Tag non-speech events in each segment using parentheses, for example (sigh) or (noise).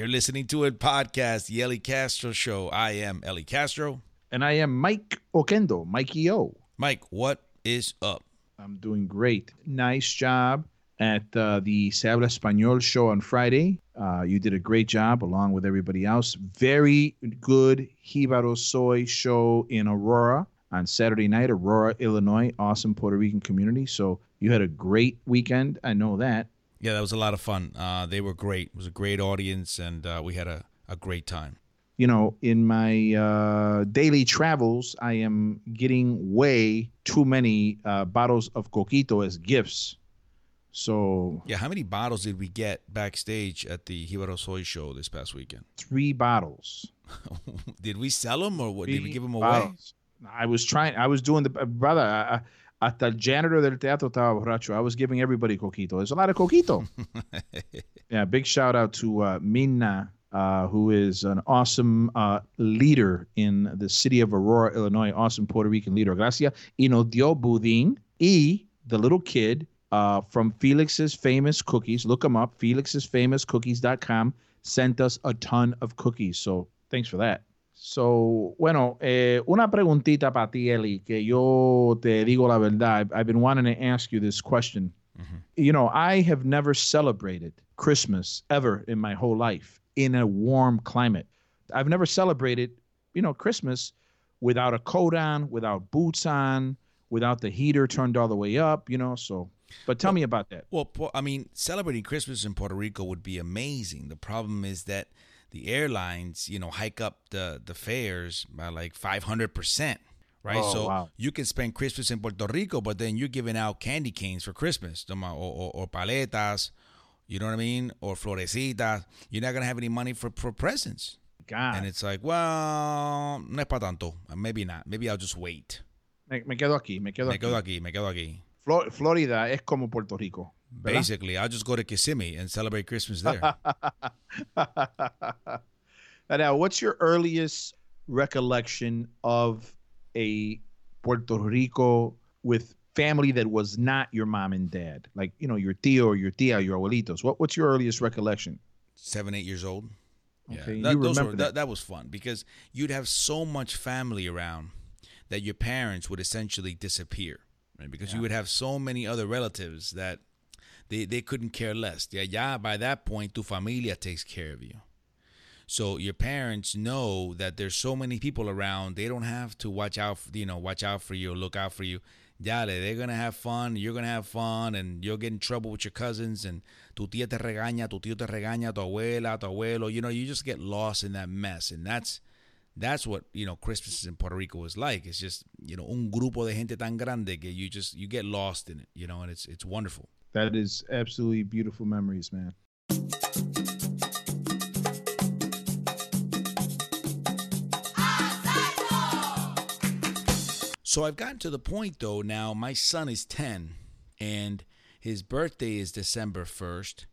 You're listening to a podcast, the Ellie Castro Show. I am Ellie Castro. And I am Mike Okendo, Mikey O. Mike, what is up? I'm doing great. Nice job at uh, the Se Habla Español show on Friday. Uh, you did a great job along with everybody else. Very good Jibaro Soy show in Aurora on Saturday night, Aurora, Illinois. Awesome Puerto Rican community. So you had a great weekend. I know that. Yeah, that was a lot of fun. Uh, they were great. It was a great audience, and uh, we had a, a great time. You know, in my uh, daily travels, I am getting way too many uh, bottles of coquito as gifts. So yeah, how many bottles did we get backstage at the Jibaro Soy show this past weekend? Three bottles. (laughs) did we sell them or what? Three did we give them away? Bottles. I was trying. I was doing the brother. I, hasta el janitor del teatro estaba borracho. I was giving everybody coquito. There's a lot of coquito. (laughs) yeah, big shout out to uh, Minna, uh, who is an awesome uh, leader in the city of Aurora, Illinois. Awesome Puerto Rican leader. Gracias. Y nos dio budín. Y the little kid uh, from Felix's Famous Cookies, look them up, felix'sfamouscookies.com, sent us a ton of cookies. So thanks for that. So, bueno, eh, una preguntita para ti, Eli, que yo te digo la verdad. I've, I've been wanting to ask you this question. Mm-hmm. You know, I have never celebrated Christmas ever in my whole life in a warm climate. I've never celebrated, you know, Christmas without a coat on, without boots on, without the heater turned all the way up, you know. So, but tell well, me about that. Well, I mean, celebrating Christmas in Puerto Rico would be amazing. The problem is that the airlines, you know, hike up the the fares by like five hundred percent. Right, oh, so wow. you can spend Christmas in Puerto Rico, but then you're giving out candy canes for Christmas, or, or, or paletas, you know what I mean, or florecitas. You're not gonna have any money for for presents. God. And it's like, well, no es para tanto. Maybe not. Maybe I'll just wait. Me, me quedo aquí. Me quedo me aquí. quedo aquí. Me quedo aquí. Florida es como Puerto Rico. ¿Verdad? Basically, I'll just go to Kissimmee and celebrate Christmas there. (laughs) now, what's your earliest recollection of a Puerto Rico with family that was not your mom and dad? Like, you know, your tío or your tía, your abuelitos. What, what's your earliest recollection? Seven, eight years old. Okay, yeah. that, remember were, that. that was fun because you'd have so much family around that your parents would essentially disappear, right? Because yeah. you would have so many other relatives that they, they couldn't care less. Yeah, yeah, by that point, tu familia takes care of you. So your parents know that there's so many people around, they don't have to watch out, for, you know, watch out for you, look out for you. Yeah, they're gonna have fun, you're gonna have fun, and you'll get in trouble with your cousins, and tu tía te regaña, tu tío te regaña, tu abuela, tu abuelo. You know, you just get lost in that mess, and that's that's what you know Christmas in Puerto Rico is like. It's just you know un grupo de gente tan grande que you just you get lost in it, you know, and it's it's wonderful. That is absolutely beautiful memories, man. So I've gotten to the point though now my son is 10 and his birthday is December 1st,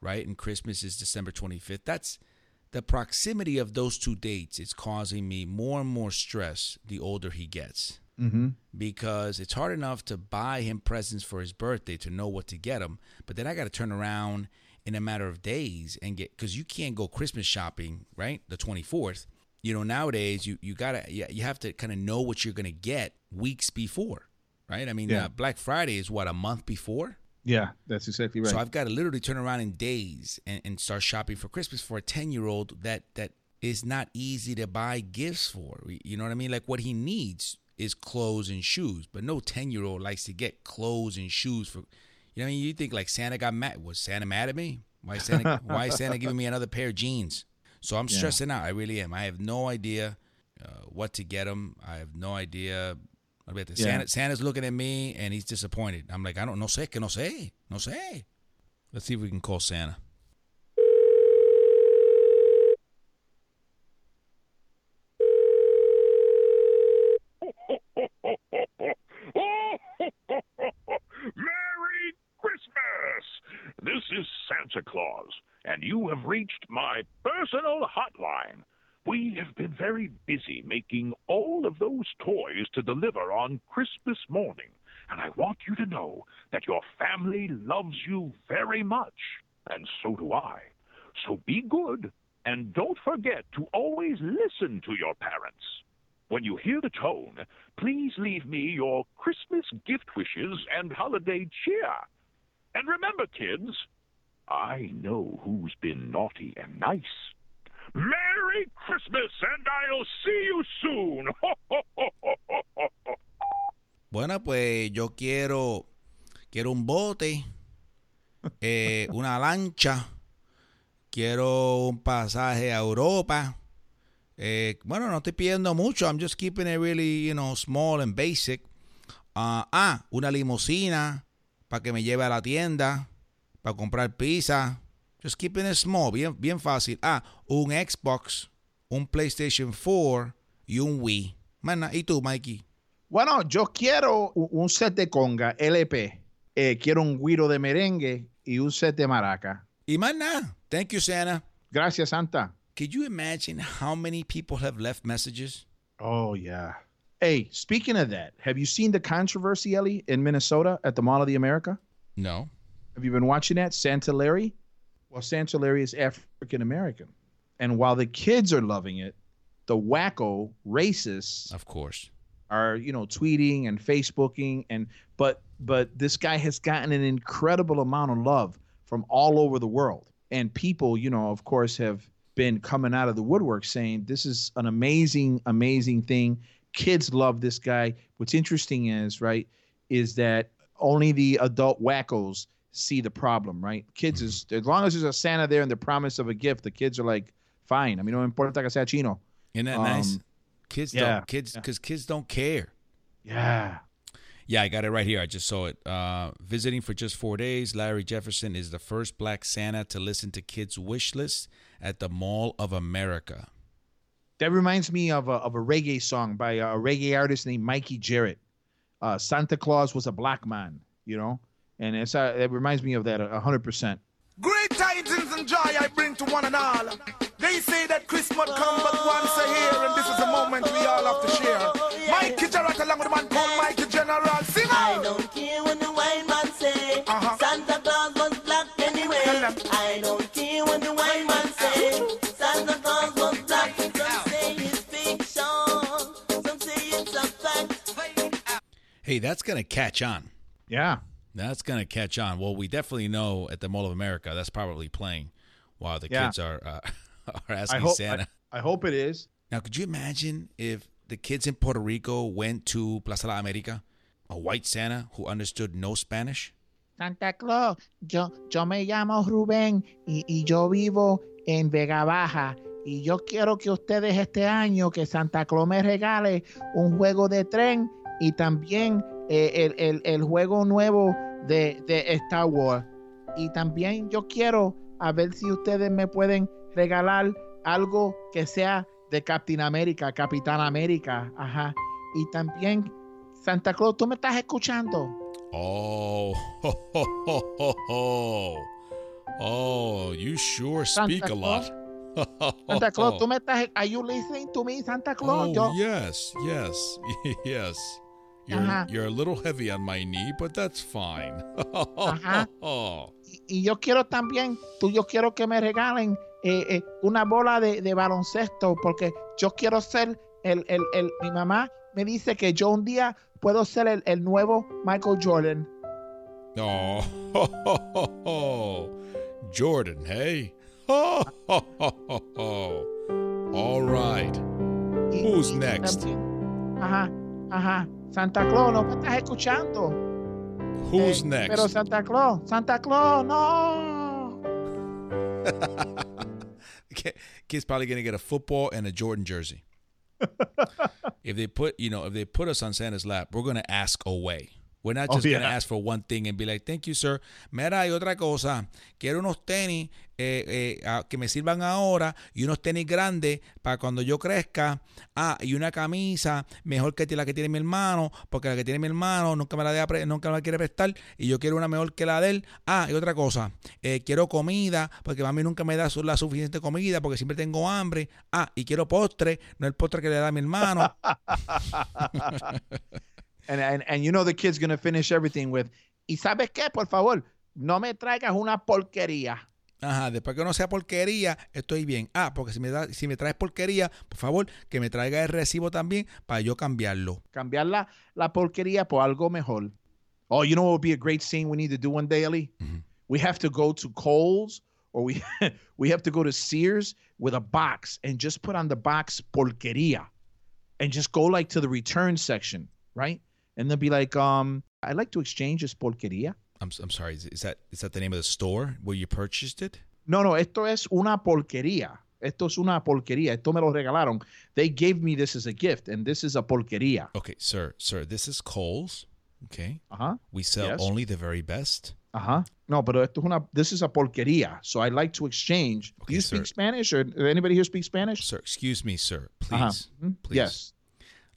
right? And Christmas is December 25th. That's the proximity of those two dates is causing me more and more stress the older he gets mm-hmm. because it's hard enough to buy him presents for his birthday to know what to get him, but then I got to turn around in a matter of days and get because you can't go Christmas shopping right the 24th. You know nowadays you you gotta you have to kind of know what you're gonna get weeks before, right? I mean yeah. uh, Black Friday is what a month before. Yeah, that's exactly right. So I've got to literally turn around in days and, and start shopping for Christmas for a 10 year old that that is not easy to buy gifts for. You know what I mean? Like what he needs is clothes and shoes. But no 10 year old likes to get clothes and shoes for, you know, what I mean, you think like Santa got mad. Was Santa mad at me? Why Santa? (laughs) why is Santa giving me another pair of jeans? So I'm stressing yeah. out. I really am. I have no idea uh, what to get him. I have no idea. Yeah. Santa, Santa's looking at me and he's disappointed. I'm like, I don't no sé, que no sé, no sé. Let's see if we can call Santa. Merry Christmas! This is Santa Claus, and you have reached my personal hotline. We have been very busy making all of those toys to deliver on Christmas morning, and I want you to know that your family loves you very much, and so do I. So be good And don't forget to always listen to your parents. When you hear the tone, please leave me your Christmas gift wishes and holiday cheer. And remember, kids, I know who's been naughty and nice. Merry Christmas, and I'll see you soon. (laughs) Bueno, pues yo quiero, quiero un bote, eh, (laughs) una lancha, quiero un pasaje a Europa. Eh, bueno, no estoy pidiendo mucho. I'm just keeping it really, you know, small and basic. Ah, ah, una limusina para que me lleve a la tienda, para comprar pizza. Just keeping it small, bien, bien fácil. Ah, un Xbox, un PlayStation 4 y un Wii. Mana, ¿y tú, Mikey? Bueno, yo quiero un set de conga LP. Eh, quiero un guiro de merengue y un set de maraca. Y más nada. Thank you, Santa. Gracias, Santa. Could you imagine how many people have left messages? Oh, yeah. Hey, speaking of that, have you seen the controversy, Ellie, in Minnesota at the Mall of the America? No. Have you been watching that? Santa Larry? Well, is African American. And while the kids are loving it, the wacko racists Of course. are, you know, tweeting and Facebooking and but but this guy has gotten an incredible amount of love from all over the world. And people, you know, of course have been coming out of the woodwork saying this is an amazing amazing thing. Kids love this guy. What's interesting is, right, is that only the adult wackos see the problem, right? Kids is as long as there's a Santa there and the promise of a gift, the kids are like, fine. I mean, no importa que sea chino. Isn't that nice? Um, Kids yeah, don't kids because kids don't care. Yeah. Yeah, I got it right here. I just saw it. Uh, visiting for just four days, Larry Jefferson is the first black Santa to listen to kids' wish list at the Mall of America. That reminds me of a, of a reggae song by a reggae artist named Mikey Jarrett. Uh, Santa Claus was a black man, you know, and it's uh, it reminds me of that a hundred percent. Great tidings and joy I bring to one and all. They say that Christmas come but once a year, and this is a moment we all have to share. Mikey Jarrett along with a man called Mikey General. Sing I don't care what the white man say. Uh-huh. Santa Claus was black anyway. Tell them. I don't care what the white man say. Santa Claus was black. Some say it's fiction. Some say it's a fact. Hey, that's gonna catch on. Yeah, That's gonna catch on. Well, we definitely know at the Mall of America that's probably playing while the Yeah. kids are uh, (laughs) are I asking hope Santa. I, I hope it is. Now, could you imagine if the kids in Puerto Rico went to Plaza La America, a white Santa who understood no Spanish? Santa Claus, yo, yo me llamo Rubén y, y yo vivo en Vega Baja. Y yo quiero que ustedes este año, que Santa Claus me regale un juego de tren y también eh, el, el- el juego nuevo de, de Star Wars. Y también yo quiero a ver si ustedes me pueden regalar algo que sea de Captain América, Capitán América. Ajá. Y también, Santa Claus, ¿tú me estás escuchando? Oh, ho, ho, ho, oh, you sure speak Santa a lot. (laughs) Santa Claus, tú me estás. Are you listening to me, Santa Claus? Oh, Yo, yes, yes, (laughs) yes. You're, Ajá. you're a little heavy on my knee, but that's fine. Ajá. (laughs) y, y yo quiero también, tú, yo quiero que me regalen eh, eh, una bola de, de baloncesto, porque yo quiero ser el, el, el. Mi mamá me dice que yo un día puedo ser el, el nuevo Michael Jordan. Oh, ho, ho. Jordan, hey? Ho. (laughs) All right. Y- Who's y next? también- ajá, ajá. Santa Claus, no me estás escuchando. Who's Eh, next? Pero Santa Claus, Santa Claus, no. (laughs) Ki- Kid's probably gonna get a football and a Jordan jersey. (laughs) if they put, you know, if they put us on Santa's lap, we're gonna ask away. We're not Oh, just gonna yeah. ask for one thing and be like, "Thank you, sir." Mira, hay otra cosa. Quiero unos tenis eh, eh, que me sirvan ahora y unos tenis grandes para cuando yo crezca. Ah, y una camisa mejor que la que tiene mi hermano, porque la que tiene mi hermano nunca me la, nunca me la quiere prestar y yo quiero una mejor que la de él. Ah, y otra cosa. eh, quiero comida porque mami nunca me da la suficiente comida porque siempre tengo hambre. Ah, y quiero postre, no el postre que le da mi hermano. (laughs) And, and and you know the kid's gonna finish everything with, ¿Y sabes qué? Por favor, no me traigas una porquería. Ajá, después que no sea porquería, estoy bien. Ah, porque si me, da, si me traes porquería, por favor, que me traiga el recibo también para yo cambiarlo. Cambiar la, la porquería por algo mejor. Oh, you know what would be a great scene we need to do one day, Ali? We have to go to Kohl's or we (laughs) we have to go to Sears with a box and just put on the box porquería and just go like to the return section, right? And they'll be like, um, I'd like to exchange this porquería. I'm, I'm sorry, is, that is that the name of the store where you purchased it? No, no, esto es una porquería. Esto es una porquería. Esto me lo regalaron. They gave me this as a gift, and this is a porquería. Okay, sir, sir, this is Kohl's. Okay, Uh-huh. we sell Yes. only the very best. Uh-huh. No, but esto es una, this is a porquería. So I'd like to exchange. Do you sir. speak Spanish or anybody here speak Spanish? Sir, excuse me, sir, please, Uh-huh. Please. Yes.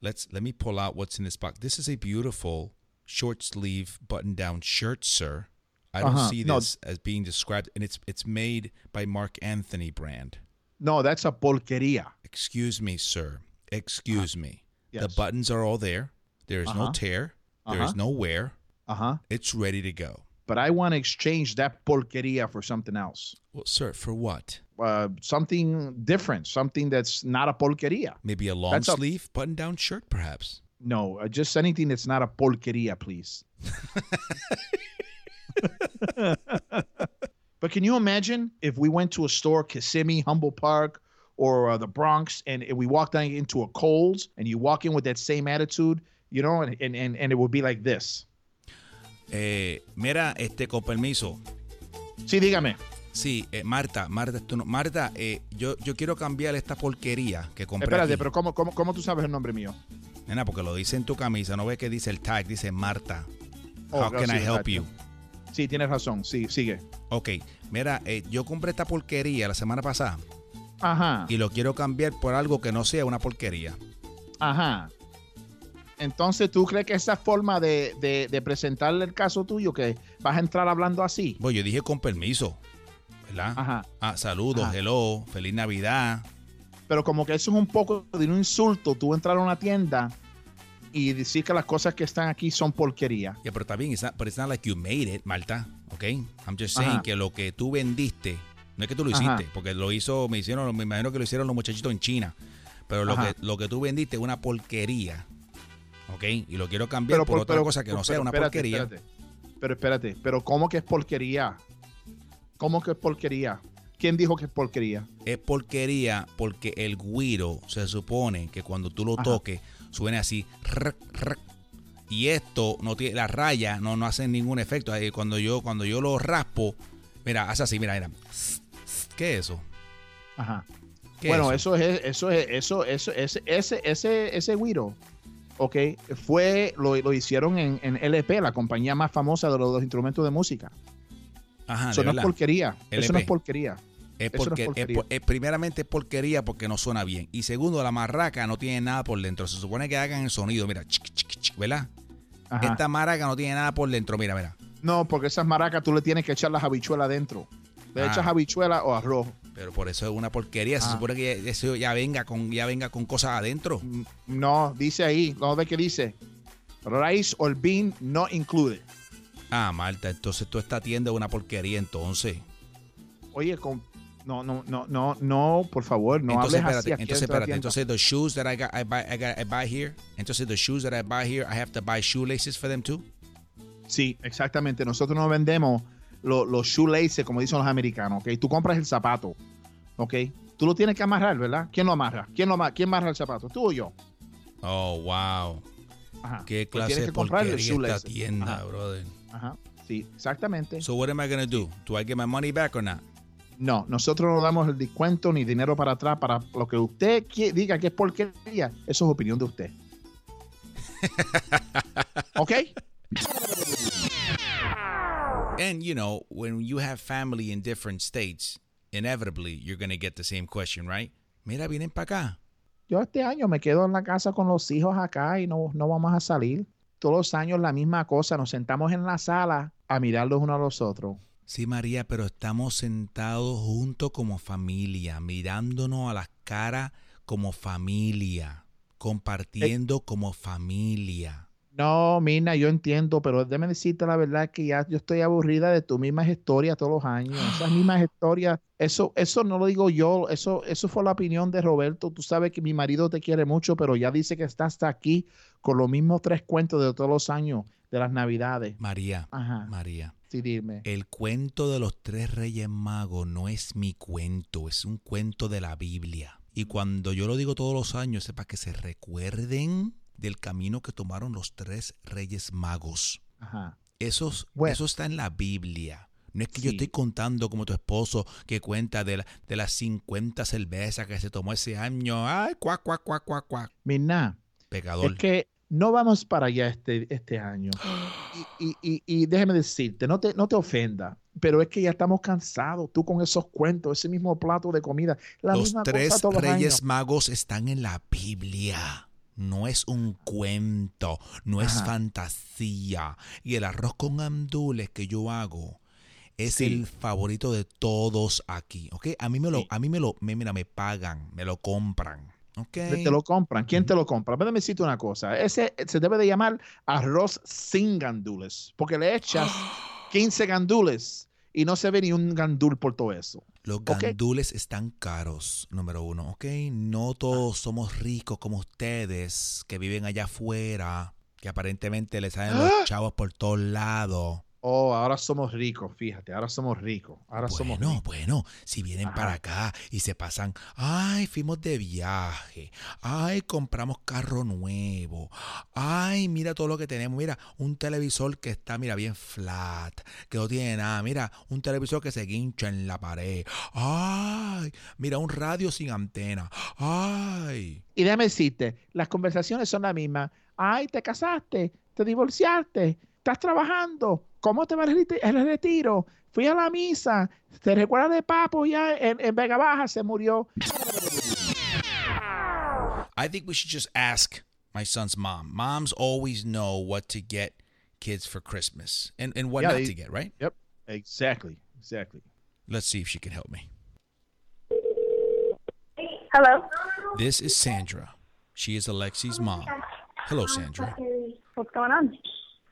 Let's let me pull out what's in this box. This is a beautiful short sleeve button down shirt, sir. I don't Uh-huh. see No. this as being described, and it's it's made by Marc Anthony brand. No, that's a porquería. Excuse me, sir. Excuse me. The Uh-huh. Yes. buttons are all there. There is no Uh-huh. tear. There is Uh-huh. no wear. Uh-huh. It's ready to go. But I want to exchange that porquería for something else. Well, sir, for what? Uh, something different, something that's not a polqueria. Maybe a long That's a- sleeve button down shirt, perhaps. No, uh, just anything that's not a polqueria, please. (laughs) but can you imagine if we went to a store, Kissimmee, Humboldt Park, or uh, the Bronx, and we walked down into a Kohl's, and you walk in with that same attitude, you know, and, and, and, and it would be like this. Eh, mira, este, con permiso. Sí, dígame. Sí, eh, Marta, Marta, tú no- Marta, eh, yo, yo quiero cambiar esta porquería que compré. Espérate, aquí. pero ¿cómo, cómo, ¿cómo tú sabes el nombre mío? Nena, porque lo dice en tu camisa, no ves que dice el tag, dice Marta. Oh, How can sí, I help exacto. you? Sí, tienes razón. Sí, sigue. Ok, mira, eh, yo compré esta porquería la semana pasada Ajá. y lo quiero cambiar por algo que no sea una porquería. Ajá. Entonces, ¿tú crees que esa forma de, de, de presentarle el caso tuyo, que vas a entrar hablando así? Bueno, yo dije con permiso, ¿verdad? Ajá. Ah, saludos, Ajá. hello, feliz Navidad. Pero como que eso es un poco de un insulto, tú entrar a una tienda y decir que las cosas que están aquí son porquería. Ya, pero está bien, it's not, but it's not like you made it, Marta, ¿ok? I'm just saying Ajá. que lo que tú vendiste, no es que tú lo hiciste, porque lo hizo, me hicieron, me imagino que lo hicieron los muchachitos en China, pero lo que, lo que tú vendiste es una porquería, ¿ok? Y lo quiero cambiar por, por- otra cosa que no sea pero una espérate, porquería. espérate. Pero espérate, pero ¿cómo que es porquería? ¿Cómo que es porquería? ¿Quién dijo que es porquería? Es porquería porque el guiro se supone que cuando tú lo Ajá. toques suene así. rrr, rrr. y esto no tiene las rayas no no hacen ningún efecto. Cuando yo cuando yo lo raspo, mira, hace así, mira, mira. ¿Qué es eso? Ajá. ¿Qué Bueno, es eso? es, eso es, eso, eso, ese, ese, ese, ese güiro, ok, fue, lo, lo hicieron en, en LP, la compañía más famosa de los, los instrumentos de música. Ajá, eso no es porquería. Eso no es porquería. Es eso no es porque, es porquería. por- es primeramente es porquería porque no suena bien. Y segundo, la marraca no tiene nada por dentro. Se supone que hagan el sonido, mira, chic, chic, chic, ¿verdad? Ajá. Esta maraca no tiene nada por dentro, mira, mira. No, porque esas maracas tú le tienes que echar las habichuelas adentro. Le Ah. echas habichuela o arroz. Pero por eso es una porquería. Se Ah. supone que eso ya venga con ya venga con cosas adentro. Mm, No, dice ahí, no ve que dice. Rice or bean not included. Ah, Marta, entonces tú esta tienda es una porquería entonces. Oye, con, no, no, no, no, no, por favor, no entonces hables espérate, así entonces espérate, entonces the shoes that I got I buy I, got, I buy here, entonces the shoes that I buy here, I have to buy shoelaces for them too. Sí, exactamente. Nosotros no vendemos lo- los shoelaces, como dicen los americanos, ¿ok? Tú compras el zapato, ¿ok? Tú lo tienes que amarrar, ¿verdad? ¿Quién lo amarra? ¿Quién lo ama- ¿Quién amarra el zapato? ¿Tú o yo? Oh, wow. Ajá. Qué Pues clase de porquería esta tienda, Ajá. brother. Ajá. Sí, exactamente. So what am I gonna do? Do I get my money back or not? No, nosotros no damos el descuento ni dinero para atrás para lo que usted qui- diga que es porquería. Eso es opinión de usted. (laughs) ¿Ok? And you know, when you have family in different states, inevitably you're gonna get the same question, right? Mira, vienen para acá. Yo este año me quedo en la casa con los hijos acá y no, no vamos a salir. Todos los años la misma cosa. Nos sentamos en la sala a mirarlos uno a los otros. Sí, María, pero estamos sentados juntos como familia, mirándonos a las caras como familia, compartiendo como familia. No, Mina, yo entiendo, pero déjame decirte la verdad que ya yo estoy aburrida de tus mismas historias todos los años. Esas mismas (gasps) historias, eso, eso no lo digo yo, eso, eso fue la opinión de Roberto. Tú sabes que mi marido te quiere mucho, pero ya dice que está hasta aquí con los mismos tres cuentos de todos los años de las Navidades. María, Ajá, María. sí, dime. El cuento de los tres reyes magos no es mi cuento, es un cuento de la Biblia. Y cuando yo lo digo todos los años, es para que se recuerden del camino que tomaron los tres reyes magos. Ajá. Esos, Bueno. eso está en la Biblia. No es que yo estoy contando como tu esposo que cuenta de, la- de las 50 cervezas que se tomó ese año. Ay, cuac, cuac, cuac, cuac, cuac. Mina, Pecador. es que no vamos para allá este, este año. (gasps) Y, y, y, y déjame decirte, no te, no te ofenda, pero es que ya estamos cansados. Tú con esos cuentos, ese mismo plato de comida, la Los misma cosa tres todos reyes años. magos están en la Biblia. No es un cuento, no es fantasía. Y el arroz con andules que yo hago es Sí. el favorito de todos aquí, ¿ok? A mí me lo, Sí. a mí me lo, me- mira, me pagan, me lo compran, ¿ok? Te lo compran. ¿Quién te lo compra? Déjame decirte una cosa. Ese se debe de llamar arroz sin gandules, porque le echas (gasps) 15 gandules y no se ve ni un gandul por todo eso. Los gandules están caros, número uno, ¿ok? No todos somos ricos como ustedes que viven allá afuera, que aparentemente les salen los ¡Ah! chavos por todos lados. Oh, ahora somos ricos, fíjate, ahora somos ricos. Ahora somos Bueno, ricos. bueno, si vienen Ajá. para acá y se pasan, ay, fuimos de viaje, ay, compramos carro nuevo, ay, mira todo lo que tenemos, mira, un televisor que está, mira, bien flat, que no tiene nada, mira, un televisor que se guincha en la pared, ay, mira, un radio sin antena, ay. Y déjame decirte, las conversaciones son las mismas. Ay, te casaste, te divorciaste, estás trabajando. ¿Cómo te va el reti- el retiro? Fui a la misa. ¿Te recuerdas de Papo ya en, en Vega Baja? Se murió. I think we should just ask my son's mom. Moms always know what to get kids for Christmas and, and what Yeah, not they- to get, right? Yep, exactly, exactly. Let's see if she can help me. Hello. This is Sandra. She is Alexi's mom. Hello, Sandra. What's going on?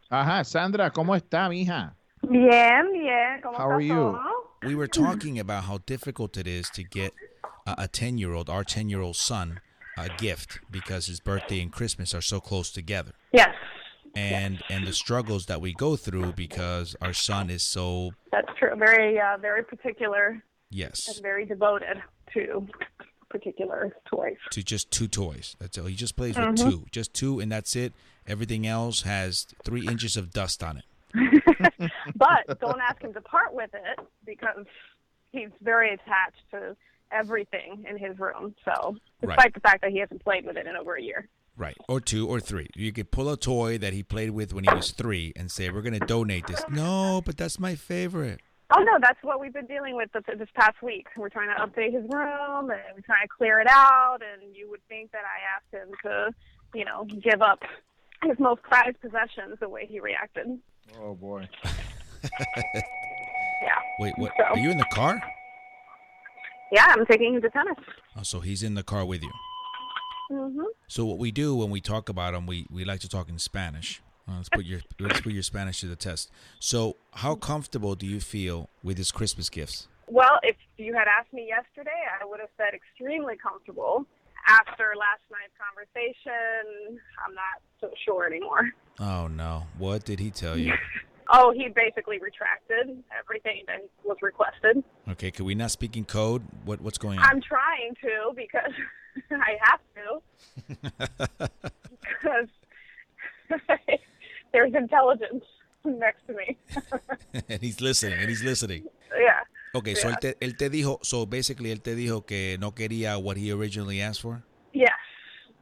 Ajá, Sandra, ¿cómo está, mija? Bien, bien. ¿Cómo How está are you? todo? We were talking about how difficult it is to get a 10 year old, our 10 year old son, a gift because his birthday and Christmas are so close together. Yes, And, and the struggles that we go through because our son is so, that's true. Very, uh, very particular Yes. and yes, very devoted to particular toys. to just two toys. That's all. He just plays with mm-hmm. two, just two, and that's it. Everything else has three inches of dust on it. (laughs) (laughs) But don't ask him to part with it because he's very attached to everything in his room. So, despite Right. the fact that he hasn't played with it in over a year. Right. Or two or three. You could pull a toy that he played with when he was three and say, We're going to donate this. No, but that's my favorite. Oh no, that's what we've been dealing with this, this past week. We're trying to update his room and we're trying to clear it out. And you would think that I asked him to, you know, give up his most prized possessions the way he reacted. Oh, boy. (laughs) Yeah, Wait, what? So- Are you in the car? yeah, I'm taking him to tennis. Oh, so he's in the car with you. hmm So what we do when we talk about him, we, we like to talk in Spanish. Uh, let's put your let's put your Spanish to the test. So, how comfortable do you feel with his Christmas gifts? Well, if you had asked me yesterday, I would have said extremely comfortable. After last night's conversation, I'm not so sure anymore. Oh no! What did he tell you? (laughs) Oh, he basically retracted everything that was requested. Okay, can we not speak in code? What what's going on? I'm trying to because (laughs) I have to. (laughs) because there's intelligence (laughs) next to me. (laughs) and he's listening. And he's listening. yeah. Okay, so Yeah. él te, él te dijo, so basically él te dijo que no quería what he originally asked for. Yes,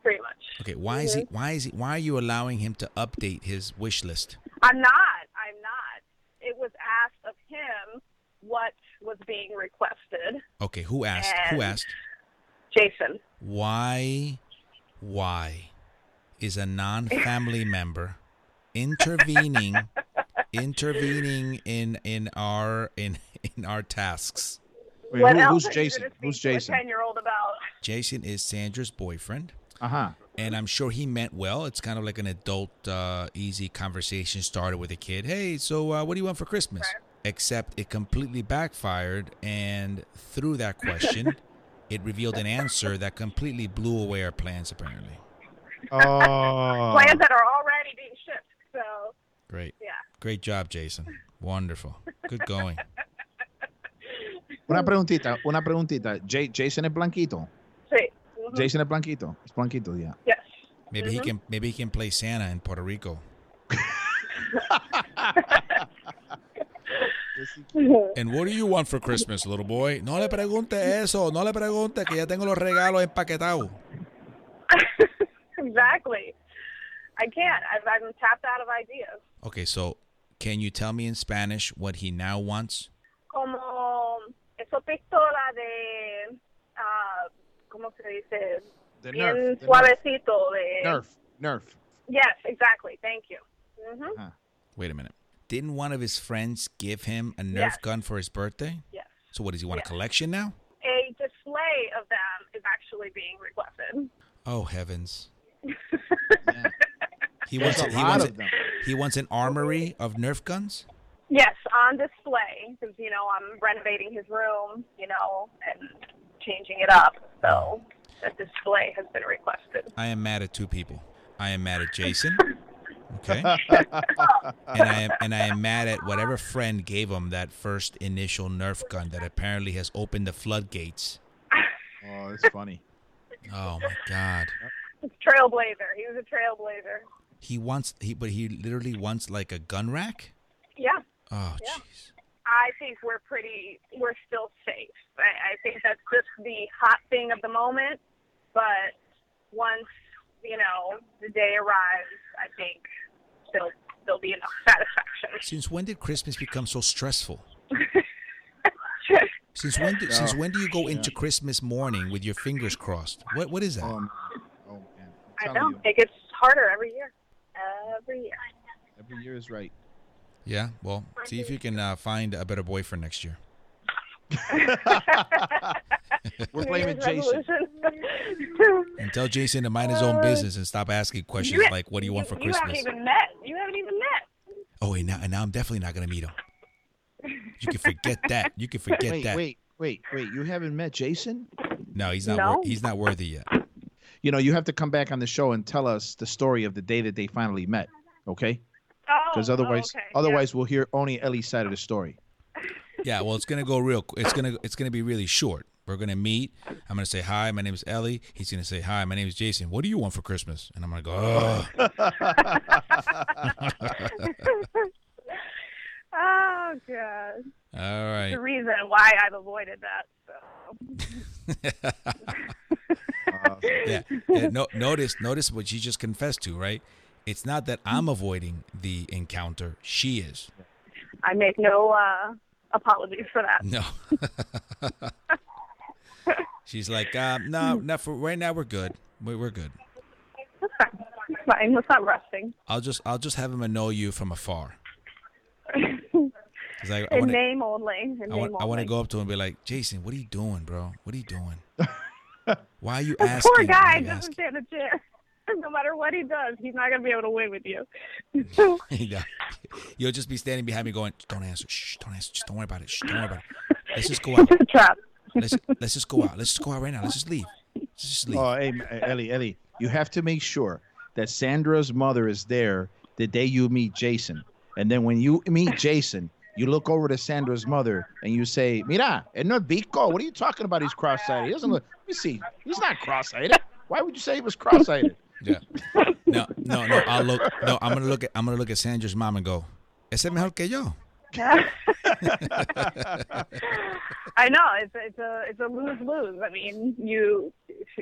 pretty much. Okay, why is he? Mm-hmm. Why is he? Why are you allowing him to update his wish list? I'm not. I'm not. It was asked of him what was being requested. Okay, who asked? Who asked? Jason. Why? Why is a non-family (laughs) member intervening, intervening in in our in in our tasks? what who- else who's Jason? Who's speak to a Jason? Ten-year-old about. Jason is Sandra's boyfriend, Ajá. and I'm sure he meant well. It's kind of like an adult, uh, easy conversation started with a kid. Hey, so uh, what do you want for Christmas? Right. Except it completely backfired, and through that question, (laughs) it revealed an answer that completely blew away our plans. Apparently, Oh. Plans that are already being shipped. So great, yeah. great job, Jason. Wonderful, good going. (laughs) Una preguntita, una preguntita. Jay- Jason es blanquito. Sí. Jason es blanquito. Es blanquito, yeah. Yes. Maybe he can, maybe he can play Santa in Puerto Rico. (laughs) And what do you want for Christmas, little boy? No le pregunte eso, no le pregunte que ya tengo los regalos empaquetados. (laughs) exactly. I can't. I've, I'm tapped out of ideas. Okay, so can you tell me in Spanish what he now wants? Como esa pistola de, ah, ¿cómo se dice? The Bien Nerf. the suavecito de. Nerf. Nerf. Yes, exactly. Thank you. hmm Wait a minute. Didn't one of his friends give him a Nerf Yes. gun for his birthday? Yes. So what does he want Yes. a collection now? A display of them is actually being requested. Oh heavens. Yeah. He wants a he lot wants of them. he wants an armory of Nerf guns? Yes, on display because you know I'm renovating his room, you know, and changing it up. So a display has been requested. I am mad at two people. I am mad at Jason. (laughs) Okay. and I am and I am mad at whatever friend gave him that first initial Nerf gun that apparently has opened the floodgates. Oh, that's funny. Oh my god. Trailblazer. He was a trailblazer. He wants he but he literally wants like a gun rack? Yeah. Oh Yeah. jeez. I think we're pretty, we're still safe. I, I think that's just the hot thing of the moment. But once, you know, the day arrives, I think there'll, there'll be enough satisfaction. Since when did Christmas become so stressful? (laughs) Since when do, since Oh, when do you go into Christmas morning with your fingers crossed? What what is that? Um, oh man. I know. you, It gets harder every year. Every year. every year is right. yeah, well, see if you can uh, find a better boyfriend next year. (laughs) We're New blaming Jason. And tell Jason to mind his own business and stop asking questions You- like, "What do you want for You haven't Christmas?" even met. You haven't even met. Oh, and now, and now I'm definitely not gonna meet him. You can forget that. You can forget Wait, that. wait, wait, wait. You haven't met Jason? No, he's not. No? Wor- he's not worthy yet. You know, you have to come back on the show and tell us the story of the day that they finally met, okay? Oh, Because otherwise, oh, okay. Yeah. otherwise we'll hear only Ellie's side of the story. (laughs) Yeah, well, it's gonna go real. It's gonna it's gonna be really short. We're gonna meet. I'm gonna say hi. My name is Ellie. He's gonna say hi. My name is Jason. What do you want for Christmas? And I'm gonna go. Oh. (laughs) (laughs) oh god. All right. The reason why I've avoided that. So. Uh, yeah. yeah (laughs) no, notice notice what she just confessed to, right? It's not that I'm avoiding the encounter. She is. I make no uh, apologies for that. No. (laughs) She's like, uh, no, no. For right now, we're good. We're, we're good. That's fine. That's fine. That's not rusting. I'll just I'll just have him know you from afar. (laughs) I, I to name only. In I want, I want to go up to him and be like, Jason, what are you doing, bro? What are you doing? Why are you This asking? poor guy doesn't asking? stand a chance. (laughs) No matter what he does, he's not gonna be able to win with you. (laughs) Yeah. You'll just be standing behind me going, don't answer. Shh, don't answer. Just don't worry about it. Shh, don't worry about it. Let's just go (laughs) out. It's a trap. Let's let's just go out. Let's just go out right now. Let's just leave. Let's just leave. oh, hey, Ellie, Ellie, you have to make sure that Sandra's mother is there the day you meet Jason. And then when you meet Jason, you look over to Sandra's mother and you say, Mira, es no Vico. What are you talking about? He's cross-eyed. He doesn't look. Let me see. He's not cross-eyed. Why would you say he was cross-eyed? (laughs) Yeah. No, no, no. I'll look. No, I'm gonna look at. I'm gonna look at Sandra's mom and go, "Ese es mejor que yo." (laughs) I know it's it's a it's a lose lose. I mean, you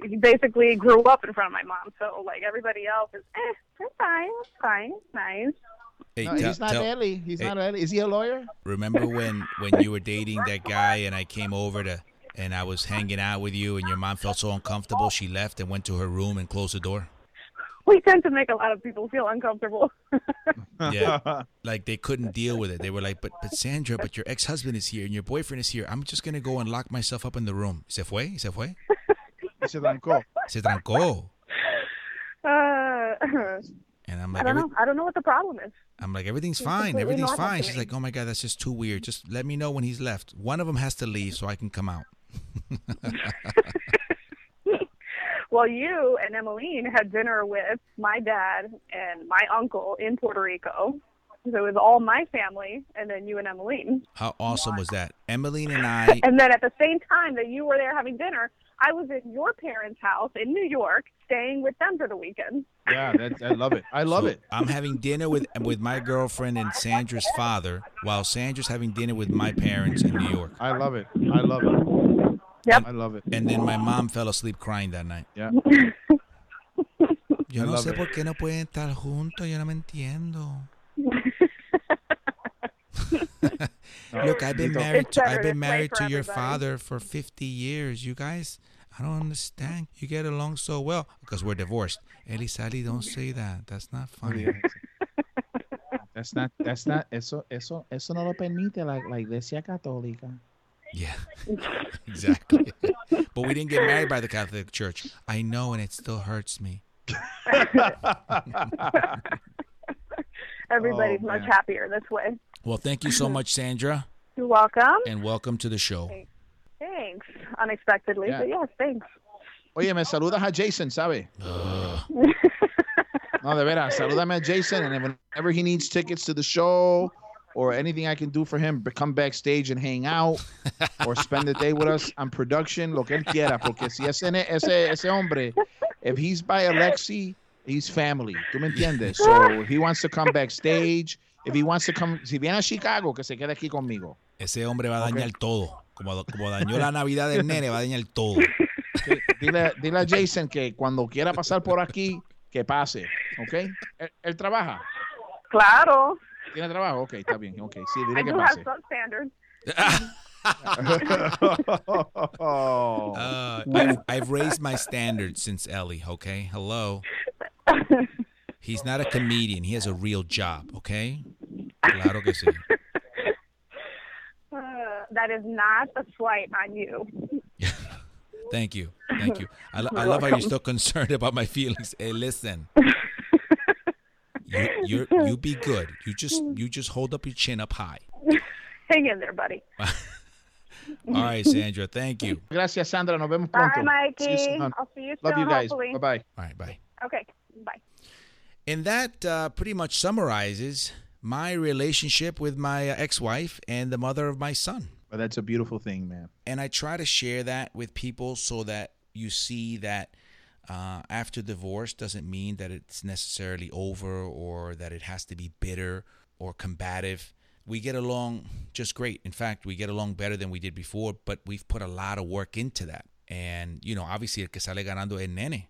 you basically grew up in front of my mom, so like everybody else is, eh, it's fine, it's fine, it's nice. Hey, No, tell- he's not tell- Ellie. He's hey. not Ellie. Is he a lawyer? Remember when when you were dating that guy and I came over to and I was hanging out with you and your mom felt so uncomfortable she left and went to her room and closed the door? We tend to make a lot of people feel uncomfortable. (laughs) Yeah. like they couldn't deal with it. They were like, "But but Sandra, but your ex-husband is here and your boyfriend is here. I'm just going to go and lock myself up in the room." Se fue? Se fue? (laughs) Se trancó. Se trancó. (laughs) Uh, (clears throat) And I'm I like, don't know. I don't know what the problem is. I'm like, everything's fine. Everything's fine. She's like, oh my God, that's just too weird. Just let me know when he's left. One of them has to leave so I can come out. (laughs) Well, you and Emmeline had dinner with my dad and my uncle in Puerto Rico. So it was all my family, and then you and Emmeline. How awesome was that? Emmeline and I, (laughs) And then at the same time that you were there having dinner, I was in your parents' house in New York, staying with them for the weekend. Yeah, that, I love it. I love so it. I'm having dinner with with my girlfriend and Sandra's father, while Sandra's having dinner with my parents in New York. I love it. I love it. Yep. I love it. And then my mom fell asleep crying that night. Yeah. Yo no sé it. por qué no pueden estar juntos. Yo no me entiendo. (laughs) Look, I've been married. To, I've been married to your everybody. father for 50 years. You guys, I don't understand. You get along so well because we're divorced. Elizalde, don't say that. That's not funny. That's not. That's not. Eso. Eso. Eso no lo permite la, la Iglesia Católica. Yeah, (laughs) exactly. but we didn't get married by the Catholic Church. I know, and it still hurts me. (laughs) Everybody's Oh, much happier this way. Well, thank you so much, Sandra, You're welcome. and welcome to the show. Thanks. Thanks, unexpectedly, Yeah. but yes, thanks. Oye, me saludas a Jason, ¿sabe? (laughs) No, de veras, salúdame a Jason, and whenever he needs tickets to the show or anything I can do for him, come backstage and hang out or spend the day with us on production, lo que él quiera, porque si ese, ese, ese hombre, if he's by Alexi, he's family. ¿Tú me entiendes? So if he wants to come backstage, if he wants to come, si viene a Chicago, que se quede aquí conmigo. Ese hombre va a Ok. dañar todo. Como, como dañó la Navidad del nene, va a dañar todo. Que- Dile, dile a Jason que cuando quiera pasar por aquí, que pase, ¿ok? Él, él trabaja. Claro. ¿Tiene trabajo? Ok, está bien. Ok, sí, I dile que do have pase. some standards. (laughs) Uh, I've, I've raised my standards since Ellie, okay? Hello. (laughs) He's not a comedian. He has a real job, okay? Claro que sí. Uh, that is not a slight on you. (laughs) Thank you. Thank you. I, I love how you're still concerned (laughs) about my feelings. Hey, listen. You you (laughs) you be good. You just you just hold up your chin up high. Hang in there, buddy. All right, Sandra. Thank you. Gracias, Sandra. Nos vemos Bye, pronto. See you Mikey. soon. I'll see you soon. Love you guys. Bye bye. All right, bye. Okay, bye. And that uh, pretty much summarizes my relationship with my uh, ex-wife and the mother of my son. But that's a beautiful thing, man. and I try to share that with people so that you see that uh, after divorce doesn't mean that it's necessarily over or that it has to be bitter or combative. We get along just great. In fact, we get along better than we did before, but we've put a lot of work into that. And, you know, obviously el que sale ganando es el nene.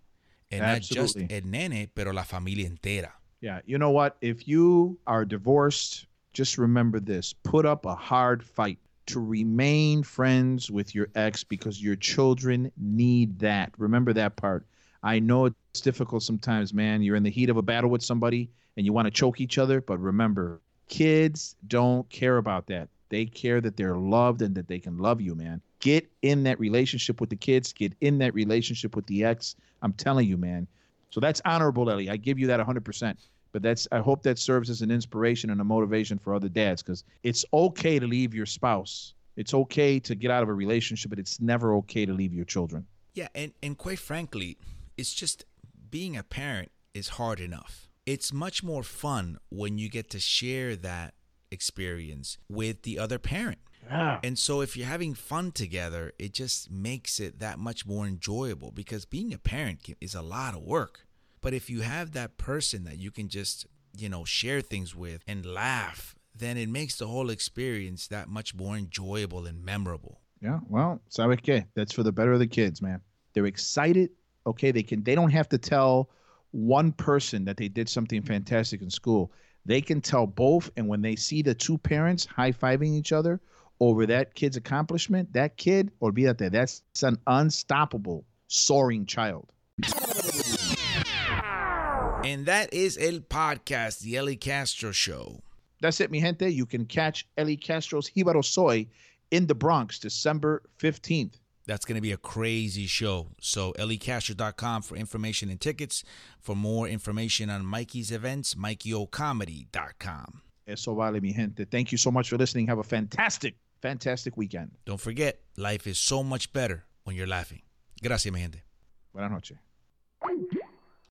And not just el nene, pero la familia entera. Yeah. You know what? If you are divorced, just remember this put up a hard fight to remain friends with your ex because your children need that. Remember that part. I know it's difficult sometimes, man. You're in the heat of a battle with somebody and you want to choke each other, but remember, kids don't care about that. They care that they're loved and that they can love you, man. Get in that relationship with the kids, get in that relationship with the ex. I'm telling you, man. So that's honorable, Ellie. I give you that 100%. But that's I hope that serves as an inspiration and a motivation for other dads because it's okay to leave your spouse. It's okay to get out of a relationship, but it's never okay to leave your children. Yeah, and, and quite frankly, it's just being a parent is hard enough. It's much more fun when you get to share that experience with the other parent. Yeah. And so if you're having fun together, it just makes it that much more enjoyable because being a parent is a lot of work. But if you have that person that you can just, you know, share things with and laugh, then it makes the whole experience that much more enjoyable and memorable. Yeah. Well, sabes qué? That's for the better of the kids, man. They're excited. Okay, they can. They don't have to tell one person that they did something fantastic in school. They can tell both, and when they see the two parents high fiving each other over that kid's accomplishment, that kid, olvídate, that's an unstoppable, soaring child. And that is El Podcast, the Ellie Castro Show. That's it, mi gente. You can catch Eli Castro's Jibaro Soy in the Bronx December 15th. That's going to be a crazy show. So, elliecastro.com for information and tickets. For more information on Mikey's events, MikeyOComedy.com. Eso vale, mi gente. Thank you so much for listening. Have a fantastic, fantastic weekend. Don't forget, life is so much better when you're laughing. Gracias, mi gente. Buenas noches.